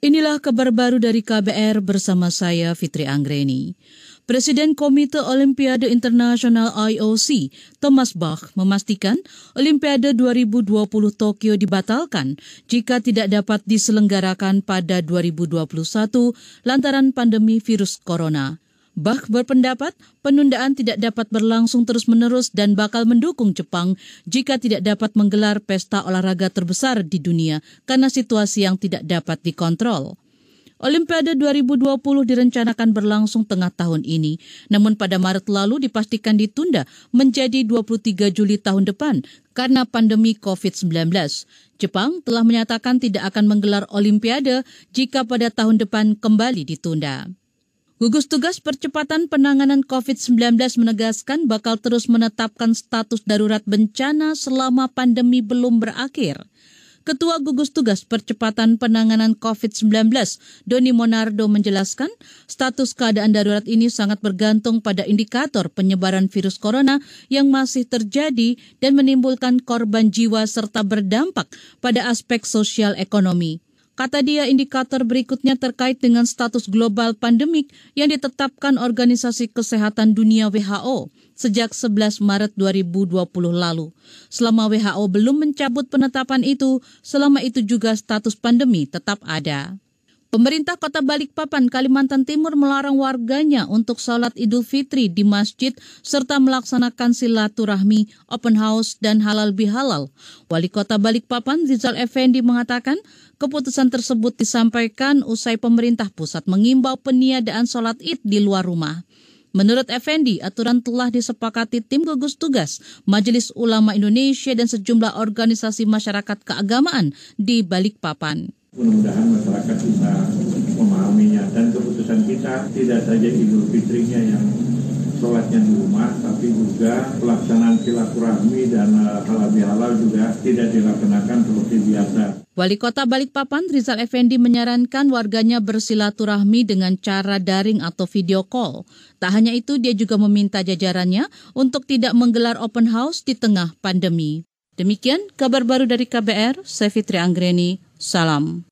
Inilah kabar baru dari KBR bersama saya Fitri Anggreni. Presiden Komite Olimpiade Internasional IOC, Thomas Bach, memastikan Olimpiade 2020 Tokyo dibatalkan jika tidak dapat diselenggarakan pada 2021 lantaran pandemi virus corona. Bach berpendapat penundaan tidak dapat berlangsung terus-menerus dan bakal mendukung Jepang jika tidak dapat menggelar pesta olahraga terbesar di dunia karena situasi yang tidak dapat dikontrol. Olimpiade 2020 direncanakan berlangsung tengah tahun ini, namun pada Maret lalu dipastikan ditunda menjadi 23 Juli tahun depan karena pandemi COVID-19. Jepang telah menyatakan tidak akan menggelar Olimpiade jika pada tahun depan kembali ditunda. Gugus Tugas Percepatan Penanganan COVID-19 menegaskan bakal terus menetapkan status darurat bencana selama pandemi belum berakhir. Ketua Gugus Tugas Percepatan Penanganan COVID-19, Doni Monardo menjelaskan, status keadaan darurat ini sangat bergantung pada indikator penyebaran virus corona yang masih terjadi dan menimbulkan korban jiwa serta berdampak pada aspek sosial ekonomi. Kata dia indikator berikutnya terkait dengan status global pandemik yang ditetapkan Organisasi Kesehatan Dunia WHO sejak 11 Maret 2020 lalu. Selama WHO belum mencabut penetapan itu, selama itu juga status pandemi tetap ada. Pemerintah Kota Balikpapan, Kalimantan Timur melarang warganya untuk sholat Idul Fitri di masjid serta melaksanakan silaturahmi, open house, dan halal bihalal. Wali Kota Balikpapan, Zizal Effendi mengatakan keputusan tersebut disampaikan usai pemerintah pusat mengimbau peniadaan sholat id di luar rumah. Menurut Effendi, aturan telah disepakati tim gugus tugas Majelis Ulama Indonesia dan sejumlah organisasi masyarakat keagamaan di Balikpapan. Mudah-mudahan masyarakat bisa memahaminya dan keputusan kita tidak saja Idul Fitrinya yang sholatnya di rumah, tapi juga pelaksanaan silaturahmi dan uh, halal bihalal juga tidak dilaksanakan seperti biasa. Wali Kota Balikpapan Rizal Effendi menyarankan warganya bersilaturahmi dengan cara daring atau video call. Tak hanya itu, dia juga meminta jajarannya untuk tidak menggelar open house di tengah pandemi. Demikian kabar baru dari KBR, saya Fitri Anggreni, salam.